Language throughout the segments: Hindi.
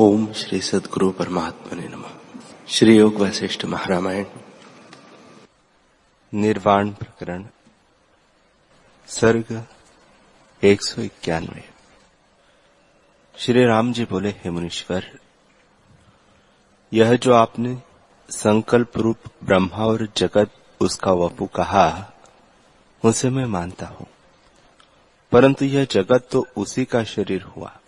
ओम श्री सदगुरु परमात्मा ने नम। श्री योग वशिष्ठ महारामायण। निर्वाण प्रकरण, सर्ग एक सौ इक्यानवे। श्री राम जी बोले, हे मुनीश्वर, यह जो आपने संकल्प रूप ब्रह्मा और जगत, उसका वपु कहा, उसे मैं मानता हूँ। परंतु यह जगत तो उसी का शरीर हुआ।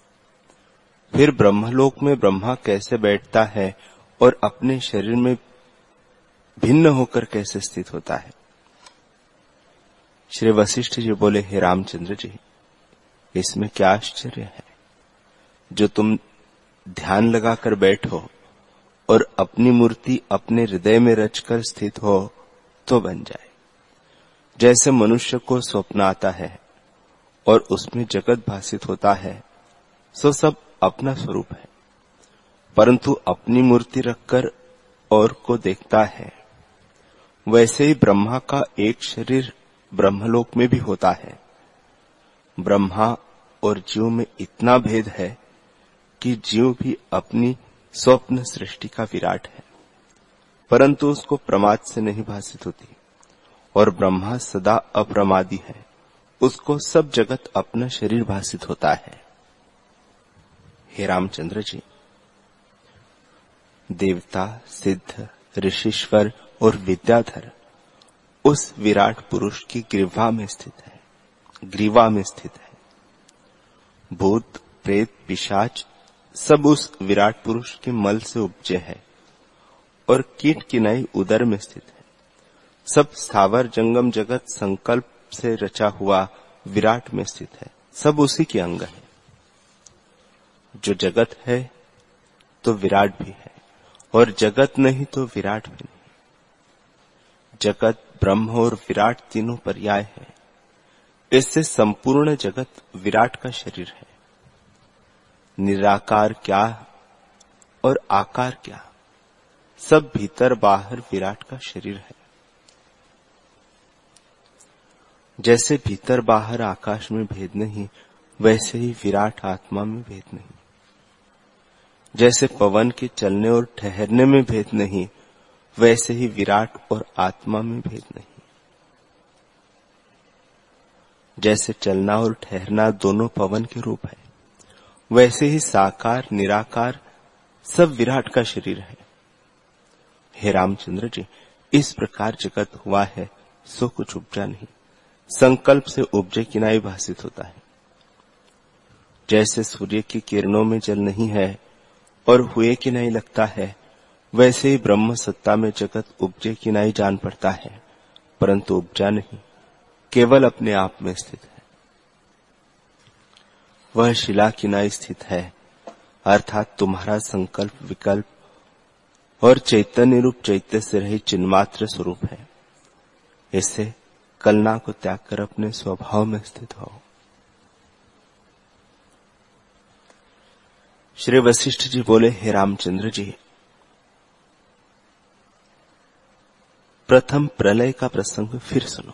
फिर ब्रह्मलोक में ब्रह्मा कैसे बैठता है और अपने शरीर में भिन्न होकर कैसे स्थित होता है? श्री वशिष्ठ जी बोले, हे रामचंद्र जी, इसमें क्या आश्चर्य है? जो तुम ध्यान लगाकर बैठो और अपनी मूर्ति अपने हृदय में रचकर स्थित हो तो बन जाए। जैसे मनुष्य को स्वप्न आता है और उसमें जगत भाषित होता है, सो सब अपना स्वरूप है। परंतु अपनी मूर्ति रखकर और को देखता है। वैसे ही ब्रह्मा का एक शरीर ब्रह्मलोक में भी होता है। ब्रह्मा और जीव में इतना भेद है कि जीव भी अपनी स्वप्न सृष्टि का विराट है। परंतु उसको प्रमाद से नहीं भाषित होती और ब्रह्मा सदा अप्रमादी है। उसको सब जगत अपना शरीर भाषित होता है। हे रामचंद्र जी, देवता, सिद्ध, ऋषिश्वर और विद्याधर उस विराट पुरुष की ग्रीवा में स्थित है, ग्रीवा में स्थित है। भूत, प्रेत, पिशाच सब उस विराट पुरुष के मल से उपजे है और कीट किनाई उदर में स्थित है। सब सावर जंगम जगत संकल्प से रचा हुआ विराट में स्थित है। सब उसी के अंग है। जो जगत है तो विराट भी है। और जगत नहीं तो विराट भी नहीं। जगत ब्रह्म और विराट तीनों पर्याय है। इससे संपूर्ण जगत विराट का शरीर है। निराकार क्या और आकार क्या, सब भीतर बाहर विराट का शरीर है। जैसे भीतर बाहर आकाश में भेद नहीं, वैसे ही विराट आत्मा में भेद नहीं। जैसे पवन के चलने और ठहरने में भेद नहीं, वैसे ही विराट और आत्मा में भेद नहीं। जैसे चलना और ठहरना दोनों पवन के रूप है, वैसे ही साकार, निराकार सब विराट का शरीर है। हे रामचंद्र जी, इस प्रकार जगत हुआ है, सो कुछ उपजा नहीं। संकल्प से उपजे किनाई भाषित होता है। जैसे सूर्य की किरणों में जल नहीं है और हुए कि नहीं लगता है, वैसे ही ब्रह्म सत्ता में जगत उपजे की नहीं जान पड़ता है, परंतु उपजा नहीं, केवल अपने आप में स्थित है। वह शिला किनाई स्थित है, अर्थात तुम्हारा संकल्प विकल्प और चैतन्य रूप चैत्य से रही चिन्मात्र स्वरूप है। इससे कलना को त्याग कर अपने स्वभाव में स्थित हो। श्री वशिष्ठ जी बोले, हे रामचंद्र जी, प्रथम प्रलय का प्रसंग फिर सुनो।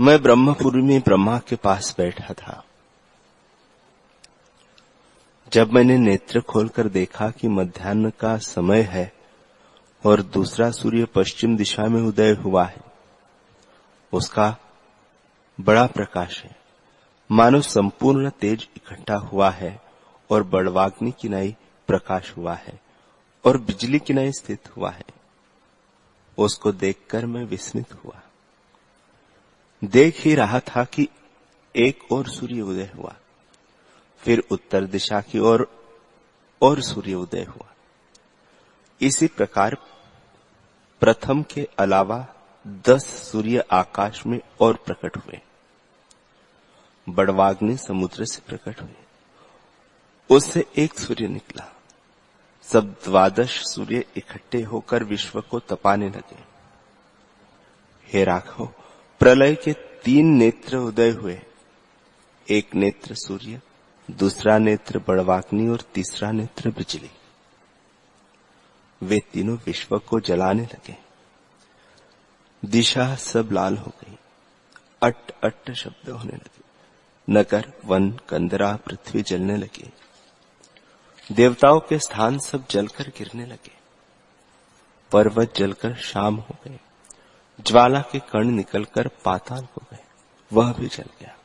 मैं ब्रह्मपुरी में ब्रह्मा के पास बैठा था। जब मैंने नेत्र खोलकर देखा कि मध्यान्ह का समय है और दूसरा सूर्य पश्चिम दिशा में उदय हुआ है, उसका बड़ा प्रकाश है। मानो संपूर्ण तेज इकट्ठा हुआ है और बड़वाग्नि किनाई प्रकाश हुआ है और बिजली किनाई स्थित हुआ है। उसको देखकर मैं विस्मित हुआ। देख ही रहा था कि एक और सूर्य उदय हुआ। फिर उत्तर दिशा की ओर और, और सूर्य उदय हुआ। इसी प्रकार प्रथम के अलावा दस सूर्य आकाश में और प्रकट हुए। बड़वाग्नि समुद्र से प्रकट हुए। उससे एक सूर्य निकला। सब द्वादश सूर्य इकट्ठे होकर विश्व को तपाने लगे। हे राघव, प्रलय के तीन नेत्र उदय हुए। एक नेत्र सूर्य, दूसरा नेत्र बड़वाग्नि और तीसरा नेत्र बिजली। वे तीनों विश्व को जलाने लगे। दिशा सब लाल हो गई। अट अट शब्द होने लगे। नगर, वन, कंदरा, पृथ्वी जलने लगी। देवताओं के स्थान सब जलकर गिरने लगे। पर्वत जलकर शाम हो गए। ज्वाला के कण निकलकर पाताल हो गए। वह भी जल गया।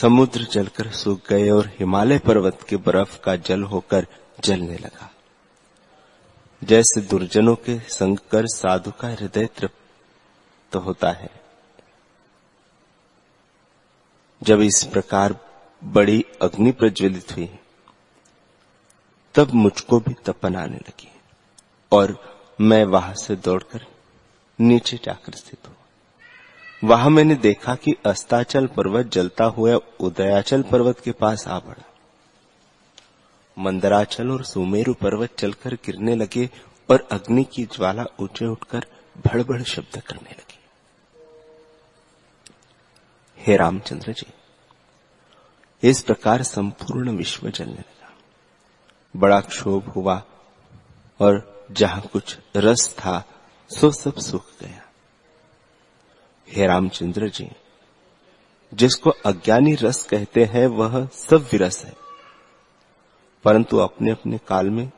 समुद्र जलकर सूख गए और हिमालय पर्वत के बर्फ़ का जल होकर जलने लगा। जैसे दुर्जनों के संग कर साधु का हृदय तृप्त तो होता है जब इस प्रकार बड़ी अग्नि प्रज्वलित हुई, तब मुझको भी तपन आने लगी और मैं वहाँ से दौड़कर नीचे जाकर स्थित हुआ। वहाँ मैंने देखा कि अस्ताचल पर्वत जलता हुआ उदयाचल पर्वत के पास आ बढ़ा मंदराचल और सुमेरु पर्वत चलकर गिरने लगे और अग्नि की ज्वाला ऊँचे उठकर भड़बड़ शब्द करने लगी। हे रामचंद्र जी, इस प्रकार संपूर्ण विश्व जलने लगा। बड़ा क्षोभ हुआ और जहाँ कुछ रस था, सो सब सूख गया। हे रामचंद्र जी, जिसको अज्ञानी रस कहते हैं, वह सब विरस है। परंतु अपने अपने काल में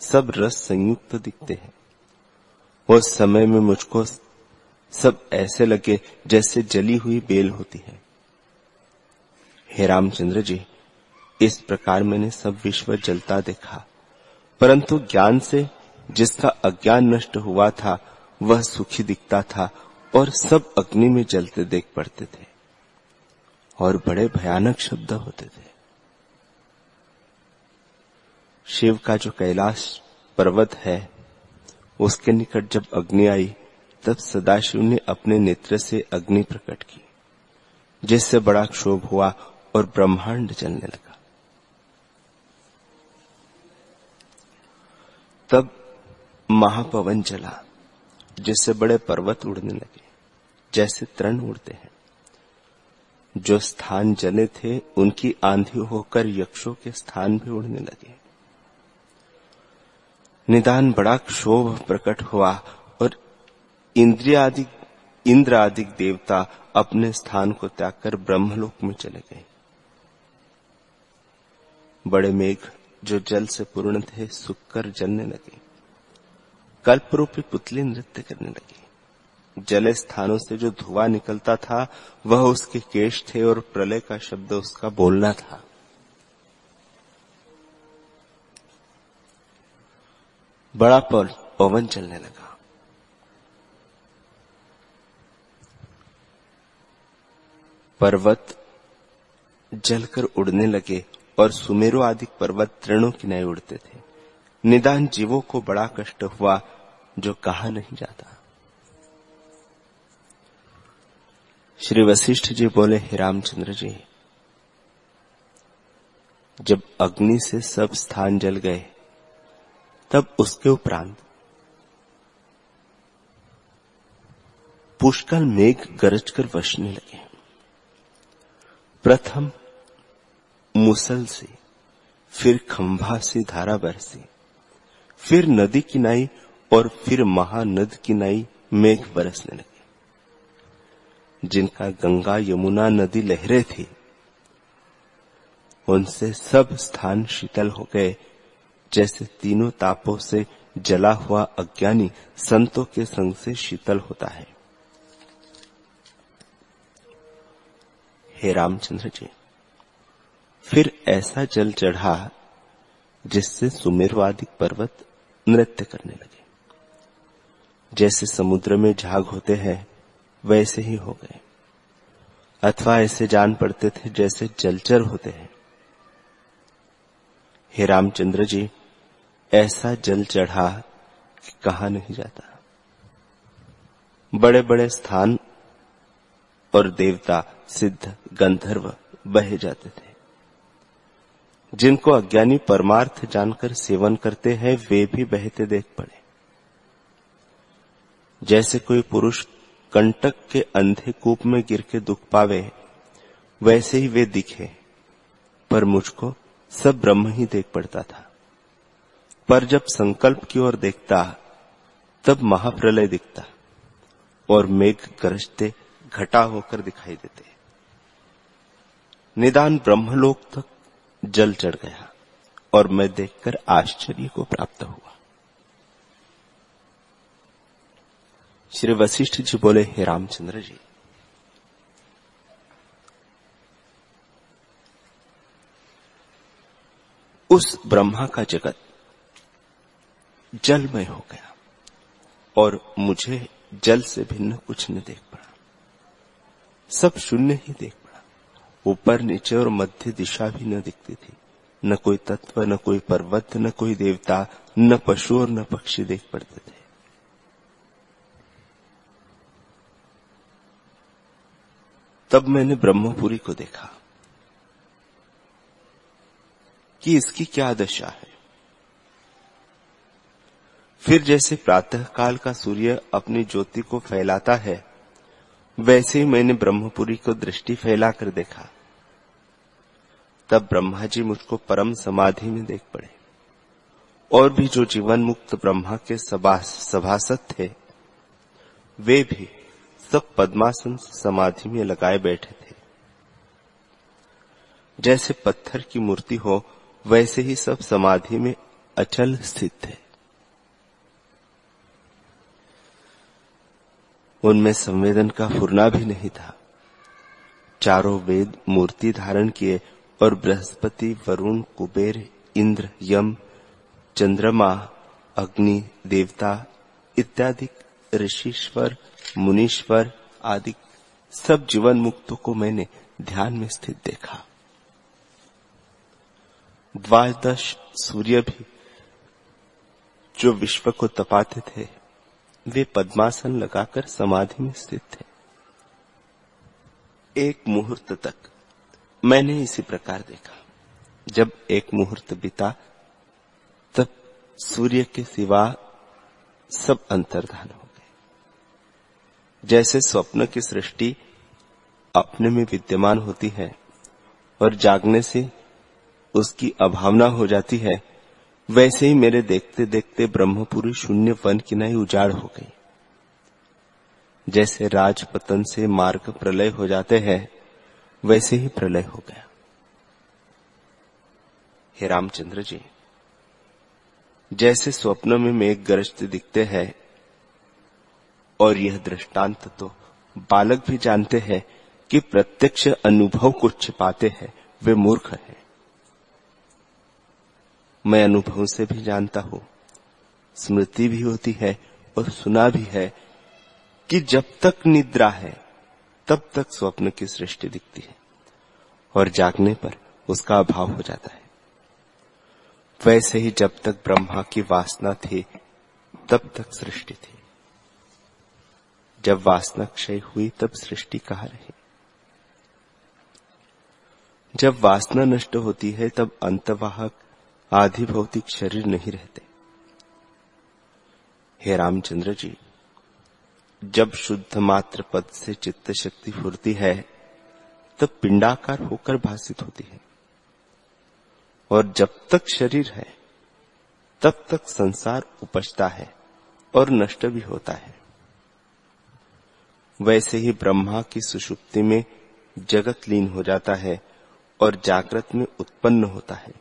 सब रस संयुक्त दिखते हैं। उस समय में मुझको सब ऐसे लगे जैसे जली हुई बेल होती है। हे रामचंद्र जी, इस प्रकार मैंने सब विश्व जलता देखा, परंतु ज्ञान से जिसका अज्ञान नष्ट हुआ था, वह सुखी दिखता था और सब अग्नि में जलते देख पड़ते थे और बड़े भयानक शब्द होते थे। शिव का जो कैलाश पर्वत है, उसके निकट जब अग्नि आई तब सदाशिव ने अपने नेत्र से अग्नि प्रकट की, जिससे बड़ा क्षोभ हुआ और ब्रह्मांड जलने लगा। तब महापवन चला जिससे बड़े पर्वत उड़ने लगे, जैसे तरण उड़ते हैं। जो स्थान जले थे, उनकी आंधी होकर यक्षों के स्थान भी उड़ने लगे। निदान बड़ा क्षोभ प्रकट हुआ और इंद्रियादि इंद्र आदि देवता अपने स्थान को त्याग कर ब्रह्मलोक में चले गए। बड़े मेघ जो जल से पूर्ण थे सुख कर जलने लगे। कल्प रूपी पुतली नृत्य करने लगी। जले स्थानों से जो धुआँ निकलता था, वह उसके केश थे और प्रलय का शब्द उसका बोलना था। बड़ा पवन चलने लगा। पर्वत जलकर उड़ने लगे और सुमेरु आदि पर्वत तृणों की नए उड़ते थे। निदान जीवों को बड़ा कष्ट हुआ जो कहा नहीं जाता। श्री वशिष्ठ जी बोले, हे रामचंद्र जी, जब अग्नि से सब स्थान जल गए, तब उसके उपरांत पुष्कल मेघ गरज कर वसने लगे। प्रथम मुसल से, फिर खंभा से धारा बरसी फिर नदी किनाई और फिर महानद किनाई मेघ बरसने लगे। जिनका गंगा यमुना नदी लहरे थी, उनसे सब स्थान शीतल हो गए, जैसे तीनों तापों से जला हुआ अज्ञानी संतों के संग से शीतल होता है। हे रामचंद्र जी, फिर ऐसा जल चढ़ा जिससे सुमेरवादी पर्वत नृत्य करने लगे। जैसे समुद्र में झाग होते हैं, वैसे ही हो गए। अथवा ऐसे जान पड़ते थे जैसे जलचर होते हैं। हे रामचंद्र जी, ऐसा जल चढ़ा कि कहा नहीं जाता। बड़े बड़े स्थान और देवता सिद्ध गंधर्व बहे जाते थे। जिनको अज्ञानी परमार्थ जानकर सेवन करते हैं, वे भी बहते देख पड़े। जैसे कोई पुरुष कंटक के अंधे कूप में गिर के दुख पावे, वैसे ही वे दिखे, पर मुझको सब ब्रह्म ही देख पड़ता था। पर जब संकल्प की ओर देखता, तब महाप्रलय दिखता, और मेघ गरजते घटा होकर दिखाई देते। निदान ब्रह्मलोक तक जल चढ़ गया और मैं देखकर आश्चर्य को प्राप्त हुआ। श्री वशिष्ठ जी बोले, हे रामचंद्र जी, उस ब्रह्मा का जगत जलमय हो गया और मुझे जल से भिन्न कुछ न देख पड़ा। सब शून्य ही देख ऊपर नीचे और मध्य दिशा भी न दिखती थी। न कोई तत्व, न कोई पर्वत, न कोई देवता, न पशु और न पक्षी देख पड़ते थे। तब मैंने ब्रह्मपुरी को देखा कि इसकी क्या दशा है। फिर जैसे प्रातः काल का सूर्य अपनी ज्योति को फैलाता है, वैसे ही मैंने ब्रह्मपुरी को दृष्टि फैलाकर देखा। तब ब्रह्मा जी मुझको परम समाधि में देख पड़े। और भी जो जीवन मुक्त ब्रह्मा के सभासद थे, वे भी सब पद्मासन समाधि में लगाए बैठे थे। जैसे पत्थर की मूर्ति हो, वैसे ही सब समाधि में अचल स्थित थे। उनमें संवेदन का फुरना भी नहीं था। चारों वेद मूर्ति धारण किए और बृहस्पति, वरुण, कुबेर, इंद्र, यम, चंद्रमा, अग्नि, देवता इत्यादि, ऋषिश्वर, मुनीश्वर आदि सब जीवन मुक्तों को मैंने ध्यान में स्थित देखा। द्वादश सूर्य भी जो विश्व को तपाते थे, वे पद्मासन लगाकर समाधि में स्थित थे। एक मुहूर्त तक मैंने इसी प्रकार देखा। जब एक मुहूर्त बीता, तब सूर्य के सिवा सब अंतर्धान हो गए। जैसे स्वप्न की सृष्टि अपने में विद्यमान होती है और जागने से उसकी अभावना हो जाती है, वैसे ही मेरे देखते देखते ब्रह्मपुरी शून्य वन की नई उजाड़ हो गई। जैसे राजपतन से मार्ग प्रलय हो जाते हैं वैसे ही प्रलय हो गया। हे रामचंद्र जी, जैसे स्वप्न में मेघ गरजते दिखते हैं और यह दृष्टांत तो बालक भी जानते हैं कि प्रत्यक्ष अनुभव को छिपाते हैं, वे मूर्ख हैं। मैं अनुभव से भी जानता हूँ, स्मृति भी होती है और सुना भी है कि जब तक निद्रा है तब तक स्वप्न की सृष्टि दिखती है और जागने पर उसका अभाव हो जाता है। वैसे ही जब तक ब्रह्मा की वासना थी, तब तक सृष्टि थी। जब वासना क्षय हुई, तब सृष्टि कहा रही? जब वासना नष्ट होती है, तब अंतवाहक आधि भौतिक शरीर नहीं रहते। हे रामचंद्र जी जब शुद्ध मात्र पद से चित्त शक्ति फुरती है, तब पिंडाकार होकर भाषित होती है। और जब तक शरीर है, तब तक संसार उपजता है और नष्ट भी होता है। वैसे ही ब्रह्मा की सुषुप्ति में जगत लीन हो जाता है और जागृत में उत्पन्न होता है,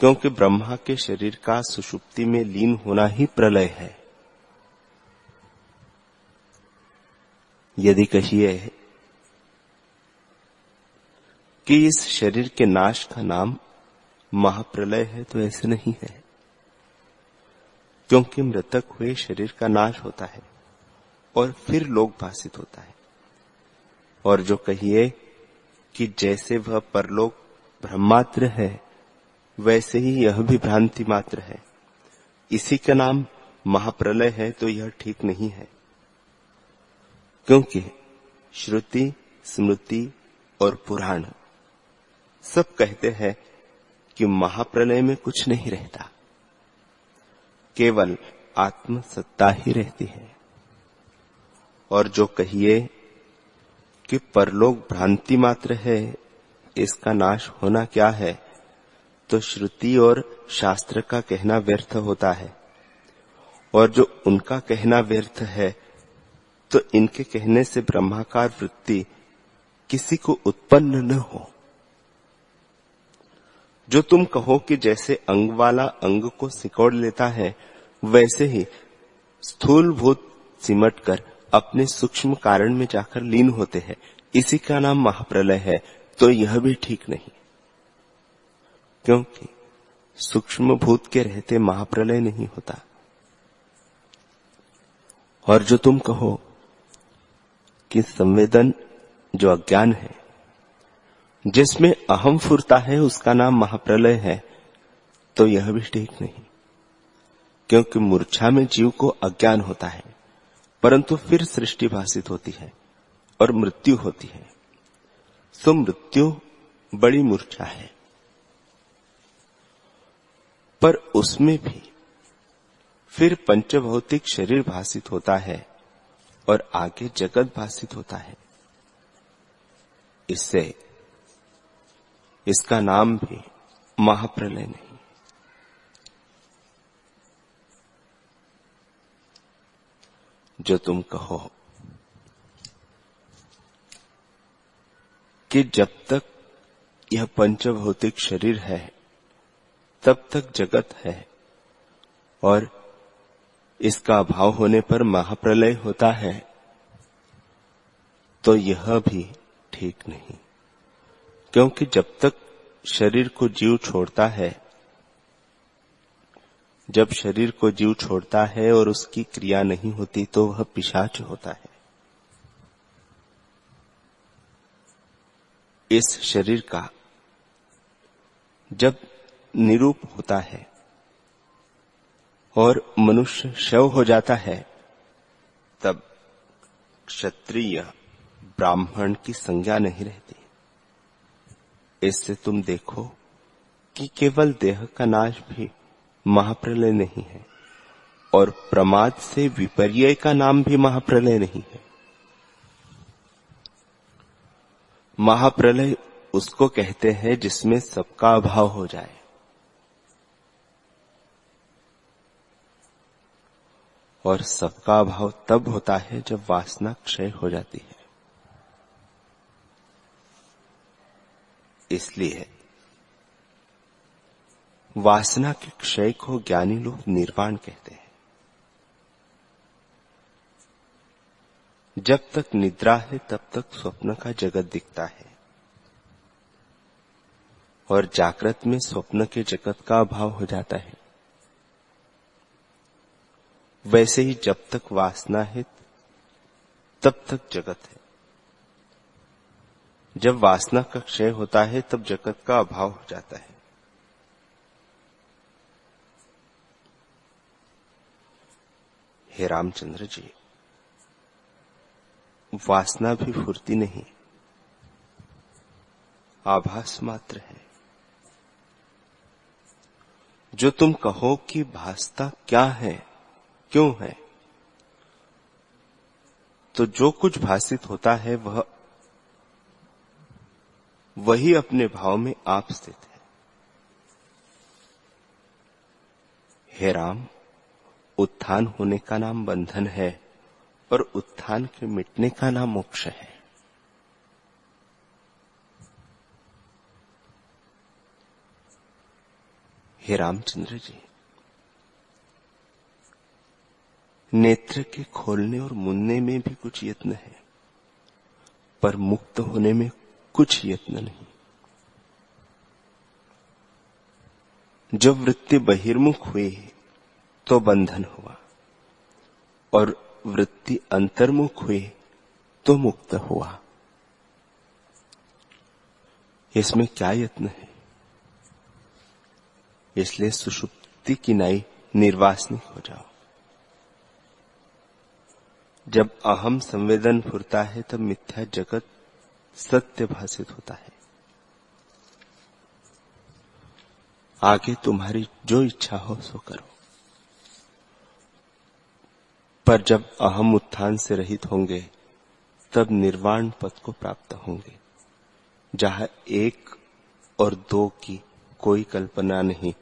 क्योंकि ब्रह्मा के शरीर का सुषुप्ति में लीन होना ही प्रलय है। यदि कहिए कि इस शरीर के नाश का नाम महाप्रलय है तो ऐसे नहीं है। क्योंकि मृतक हुए शरीर का नाश होता है और फिर लोग भाषित होता है। और जो कहिए कि जैसे वह परलोक ब्रह्मात्र है, वैसे ही यह भी भ्रांति मात्र है। इसी का नाम महाप्रलय है तो यह ठीक नहीं है। क्योंकि श्रुति, स्मृति और पुराण सब कहते हैं कि महाप्रलय में कुछ नहीं रहता। केवल आत्म सत्ता ही रहती है। और जो कहिए कि परलोक भ्रांति मात्र है, इसका नाश होना क्या है तो श्रुति और शास्त्र का कहना व्यर्थ होता है। और जो उनका कहना व्यर्थ है तो इनके कहने से ब्रह्माकार वृत्ति किसी को उत्पन्न न हो। जो तुम कहो कि जैसे अंग वाला अंग को सिकोड़ लेता है, वैसे ही स्थूल भूत सिमट कर अपने सूक्ष्म कारण में जाकर लीन होते हैं। इसी का नाम महाप्रलय है तो यह भी ठीक नहीं। क्योंकि सूक्ष्म भूत के रहते महाप्रलय नहीं होता। और जो तुम कहो कि संवेदन जो अज्ञान है, जिसमें अहम फुरता है उसका नाम महाप्रलय है तो यह भी ठीक नहीं। क्योंकि मूर्छा में जीव को अज्ञान होता है, परंतु फिर सृष्टि भाषित होती है और मृत्यु होती है। सो मृत्यु बड़ी मूर्छा है। पर उसमें भी फिर पंचभौतिक शरीर भाषित होता है और आगे जगत भाषित होता है। इससे इसका नाम भी महाप्रलय नहीं। जो तुम कहो कि जब तक यह पंचभौतिक शरीर है, तब तक जगत है और इसका अभाव होने पर महाप्रलय होता है। तो यह भी ठीक नहीं। क्योंकि जब तक शरीर को जीव छोड़ता है, जब शरीर को जीव छोड़ता है और उसकी क्रिया नहीं होती तो वह पिशाच होता है। इस शरीर का जब निरूप होता है और मनुष्य शव हो जाता है, तब क्षत्रिय ब्राह्मण की संज्ञा नहीं रहती। इससे तुम देखो कि केवल देह का नाश भी महाप्रलय नहीं है, और प्रमाद से विपर्य का नाम भी महाप्रलय नहीं है। महाप्रलय उसको कहते हैं जिसमें सबका अभाव हो जाए। और सबका अभाव तब होता है जब वासना क्षय हो जाती है। इसलिए वासना के क्षय को ज्ञानी लोग निर्वाण कहते हैं। जब तक निद्रा है, तब तक स्वप्न का जगत दिखता है। और जागृत में स्वप्न के जगत का अभाव हो जाता है। वैसे ही जब तक वासना है, तब तक जगत है। जब वासना का क्षय होता है, तब जगत का अभाव हो जाता है। हे रामचंद्र जी, वासना भी फुर्ती नहीं, आभास मात्र है। जो तुम कहो कि भासता क्या है क्यों है? तो जो कुछ भाषित होता है वह वही अपने भाव में आप स्थित है। हे राम, उत्थान होने का नाम बंधन है और उत्थान के मिटने का नाम मोक्ष है। हे रामचंद्र जी नेत्र के खोलने और मुन्ने में भी कुछ यत्न है, पर मुक्त होने में कुछ यत्न नहीं। जब वृत्ति बहिर्मुख हुई तो बंधन हुआ, और वृत्ति अंतर्मुख हुई तो मुक्त हुआ। इसमें क्या यत्न है? इसलिए सुषुप्ति की नाई निर्वासनिक हो जाओ। जब अहम संवेदन फुरता है, तब मिथ्या जगत सत्य भाषित होता है। आगे तुम्हारी जो इच्छा हो, सो करो। पर जब अहम उत्थान से रहित होंगे, तब निर्वाण पद को प्राप्त होंगे, जहाँ एक और दो की कोई कल्पना नहीं,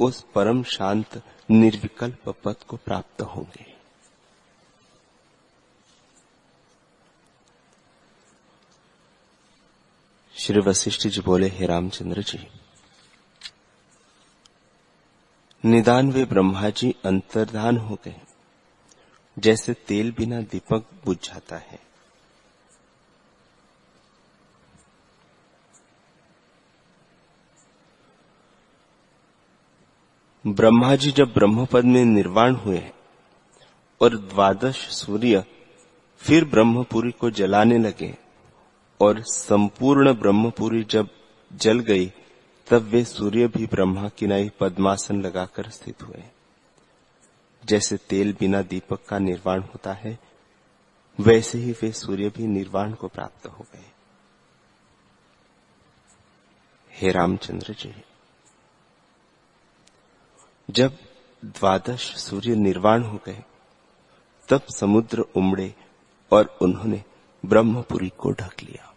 उस परम शांत निर्विकल्प पद को प्राप्त होंगे। श्री वशिष्ठ जी बोले, हे रामचंद्र जी निदान वे ब्रह्मा जी अंतर्धान हो। गए जैसे तेल बिना दीपक बुझ जाता है। ब्रह्मा जी जब ब्रह्मपद में निर्वाण हुए और द्वादश सूर्य फिर ब्रह्मपुरी को जलाने लगे और संपूर्ण ब्रह्मपुरी जब जल गई, तब वे सूर्य भी ब्रह्मा की नई पद्मासन लगाकर स्थित हुए। जैसे तेल बिना दीपक का निर्वाण होता है, वैसे ही वे सूर्य भी निर्वाण को प्राप्त हो गए। हे रामचंद्र जी, जब द्वादश सूर्य निर्वाण हो गए, तब समुद्र उमड़े और उन्होंने ब्रह्मपुरी को ढक लिया।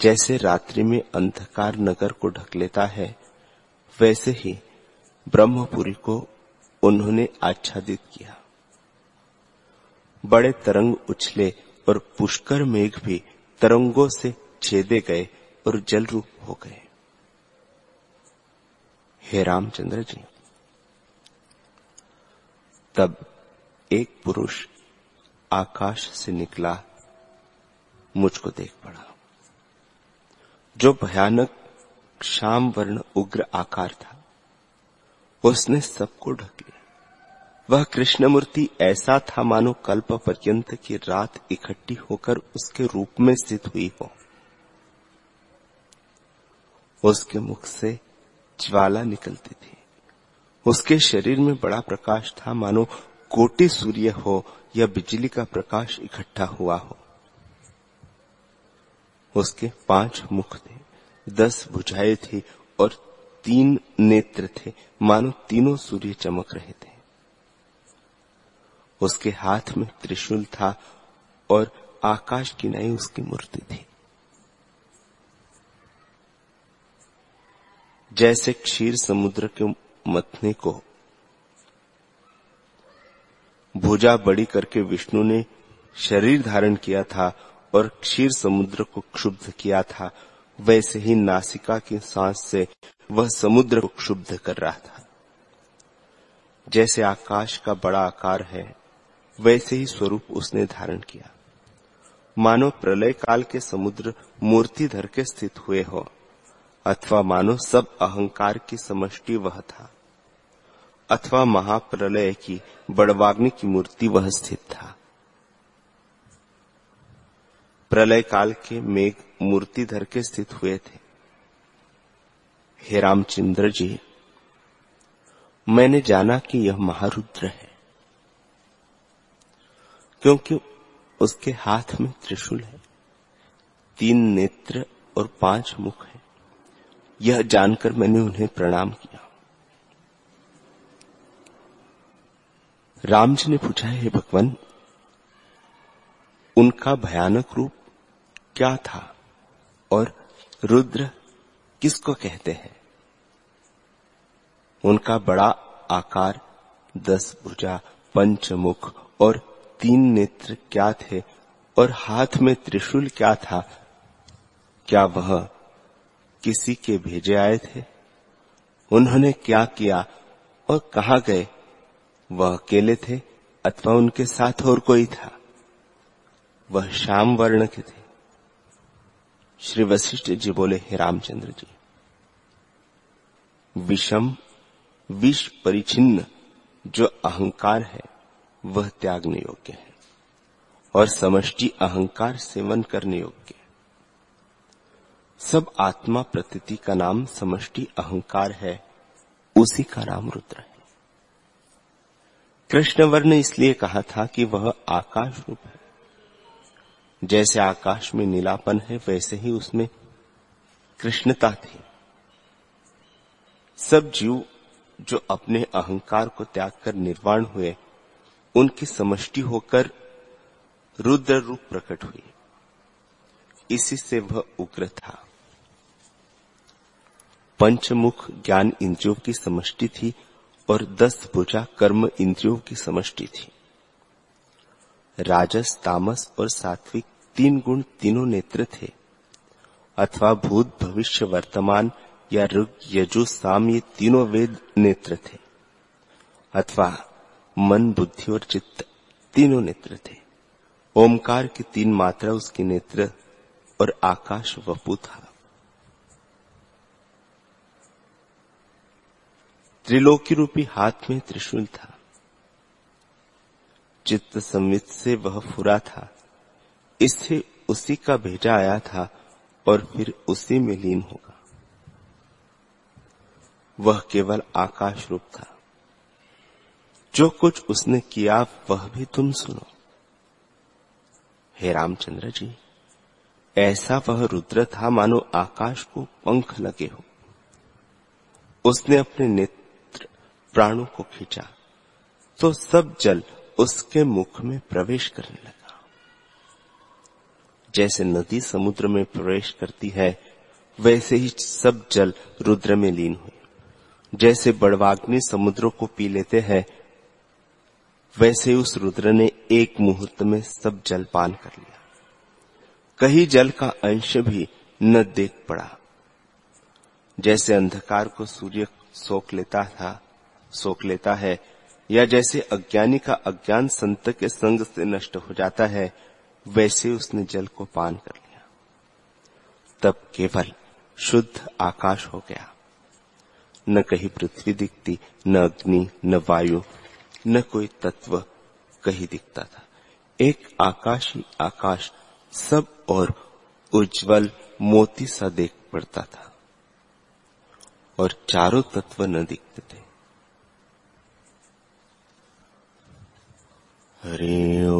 जैसे रात्रि में अंधकार नगर को ढक लेता है, वैसे ही ब्रह्मपुरी को उन्होंने आच्छादित किया। बड़े तरंग उछले और पुष्कर मेघ भी तरंगों से छेदे गए और जल रूप हो गए। हे रामचंद्र जी, तब एक पुरुष आकाश से निकला, मुझको देख पड़ा। जो भयानक श्याम वर्ण उग्र आकार था, उसने सबको ढक। लिया वह कृष्णमूर्ति ऐसा था मानो कल्प पर्यंत की रात इकट्ठी होकर उसके रूप में स्थित हुई हो। उसके मुख से ज्वाला निकलती थी। उसके शरीर में बड़ा प्रकाश था मानो कोटि सूर्य हो या बिजली का प्रकाश इकट्ठा हुआ हो। उसके पाँच मुख थे, दस भुजाएँ थी और तीन नेत्र थे। मानो तीनों सूर्य चमक रहे थे। उसके हाथ में त्रिशूल था और आकाश की नई उसकी मूर्ति थी। जैसे क्षीर समुद्र के मथने को। भुजा बड़ी करके विष्णु ने शरीर धारण किया था और क्षीर समुद्र को क्षुब्ध किया था। वैसे ही नासिका की सांस से वह समुद्र को क्षुब्ध कर रहा था। जैसे आकाश का बड़ा आकार है, वैसे ही स्वरूप उसने धारण किया। मानो प्रलय काल के समुद्र मूर्ति धर के स्थित हुए हो, अथवा मानो सब अहंकार की समष्टि वह था, अथवा महाप्रलय की बड़वाग्नि की मूर्ति वह स्थित था। प्रलय काल के मेघ मूर्ति धर के स्थित हुए थे। हे रामचंद्र जी, मैंने जाना कि यह महारुद्र है, क्योंकि उसके हाथ में त्रिशूल है, तीन नेत्र और पाँच मुख है। यह जानकर मैंने उन्हें प्रणाम किया। राम जी ने पूछा, है भगवान, उनका भयानक रूप क्या था और रुद्र किसको कहते हैं? उनका बड़ा आकार, दस भुजा, पंचमुख और तीन नेत्र क्या थे और हाथ में त्रिशूल क्या था? क्या वह किसी के भेजे आए थे? उन्होंने क्या किया और कहा गए? वह अकेले थे अथवा उनके साथ और कोई था? वह श्याम वर्ण के थे। श्री वशिष्ठ जी बोले, हे रामचंद्र जी, विषम विष परिचिन्न जो अहंकार है, वह त्यागने योग्य है और समष्टि अहंकार सेवन करने योग्य है। सब आत्मा प्रतीति का नाम समष्टि अहंकार है, उसी का नाम रुद्र है। कृष्णवर ने इसलिए कहा था कि वह आकाश रूप है। जैसे आकाश में नीलापन है, वैसे ही उसमें कृष्णता थी। सब जीव जो अपने अहंकार को त्याग कर निर्वाण हुए, उनकी समष्टि होकर रुद्र रूप प्रकट हुई। इसी से वह उग्र था। पंचमुख ज्ञान इंद्रियों की समष्टि थी और दस भुजा कर्म इंद्रियों की समष्टि थी। राजस, तामस और सात्विक तीन गुण तीनों नेत्र थे। अथवा भूत, भविष्य, वर्तमान या ऋग, यजु, साम, ये तीनों वेद नेत्र थे। अथवा मन, बुद्धि और चित्त तीनों नेत्र थे। ओमकार की तीन मात्रा उसके नेत्र और आकाश वपु था। त्रिलोकी रूपी हाथ में त्रिशूल था। चित्त संवित से वह फुरा था। इससे उसी का भेजा आया था और फिर उसी में लीन होगा। वह केवल आकाश रूप था। जो कुछ उसने किया, वह भी तुम सुनो। हे रामचंद्र जी, ऐसा वह रुद्र था मानो आकाश को पंख लगे हो। उसने अपने नेत्र प्राणों को खींचा तो सब जल उसके मुख में प्रवेश करने लगा। जैसे नदी समुद्र में प्रवेश करती है, वैसे ही सब जल रुद्र में लीन हुए जैसे बड़वाग्नि समुद्र को पी लेते हैं, वैसे उस रुद्र ने एक मुहूर्त में सब जल पान कर लिया। कहीं जल का अंश भी न देख पड़ा। जैसे अंधकार को सूर्य सोख लेता था, सोख लेता है या जैसे अज्ञानी का अज्ञान संत के संग से नष्ट हो जाता है, वैसे उसने जल को पान कर लिया। तब केवल शुद्ध आकाश हो गया। न कहीं पृथ्वी दिखती, न अग्नि, न वायु, न कोई तत्व कहीं दिखता था। एक आकाश आकाश, सब और उज्जवल मोती सा देख पड़ता था। और चारों तत्व न दिखते थे। हरि ओ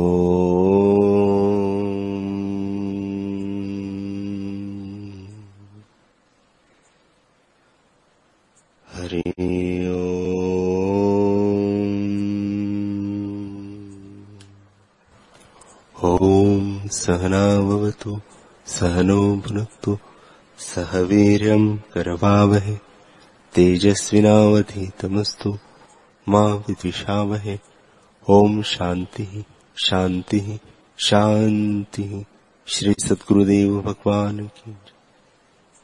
हरि ॐ सहनावतु सहनो भुनक्तु सह वीर्यम् करवावहे तेजस्विनावधीतमस्तु मा विद्विषावहे ओम शांति शांति शांति। श्री सदगुरुदेव भगवान की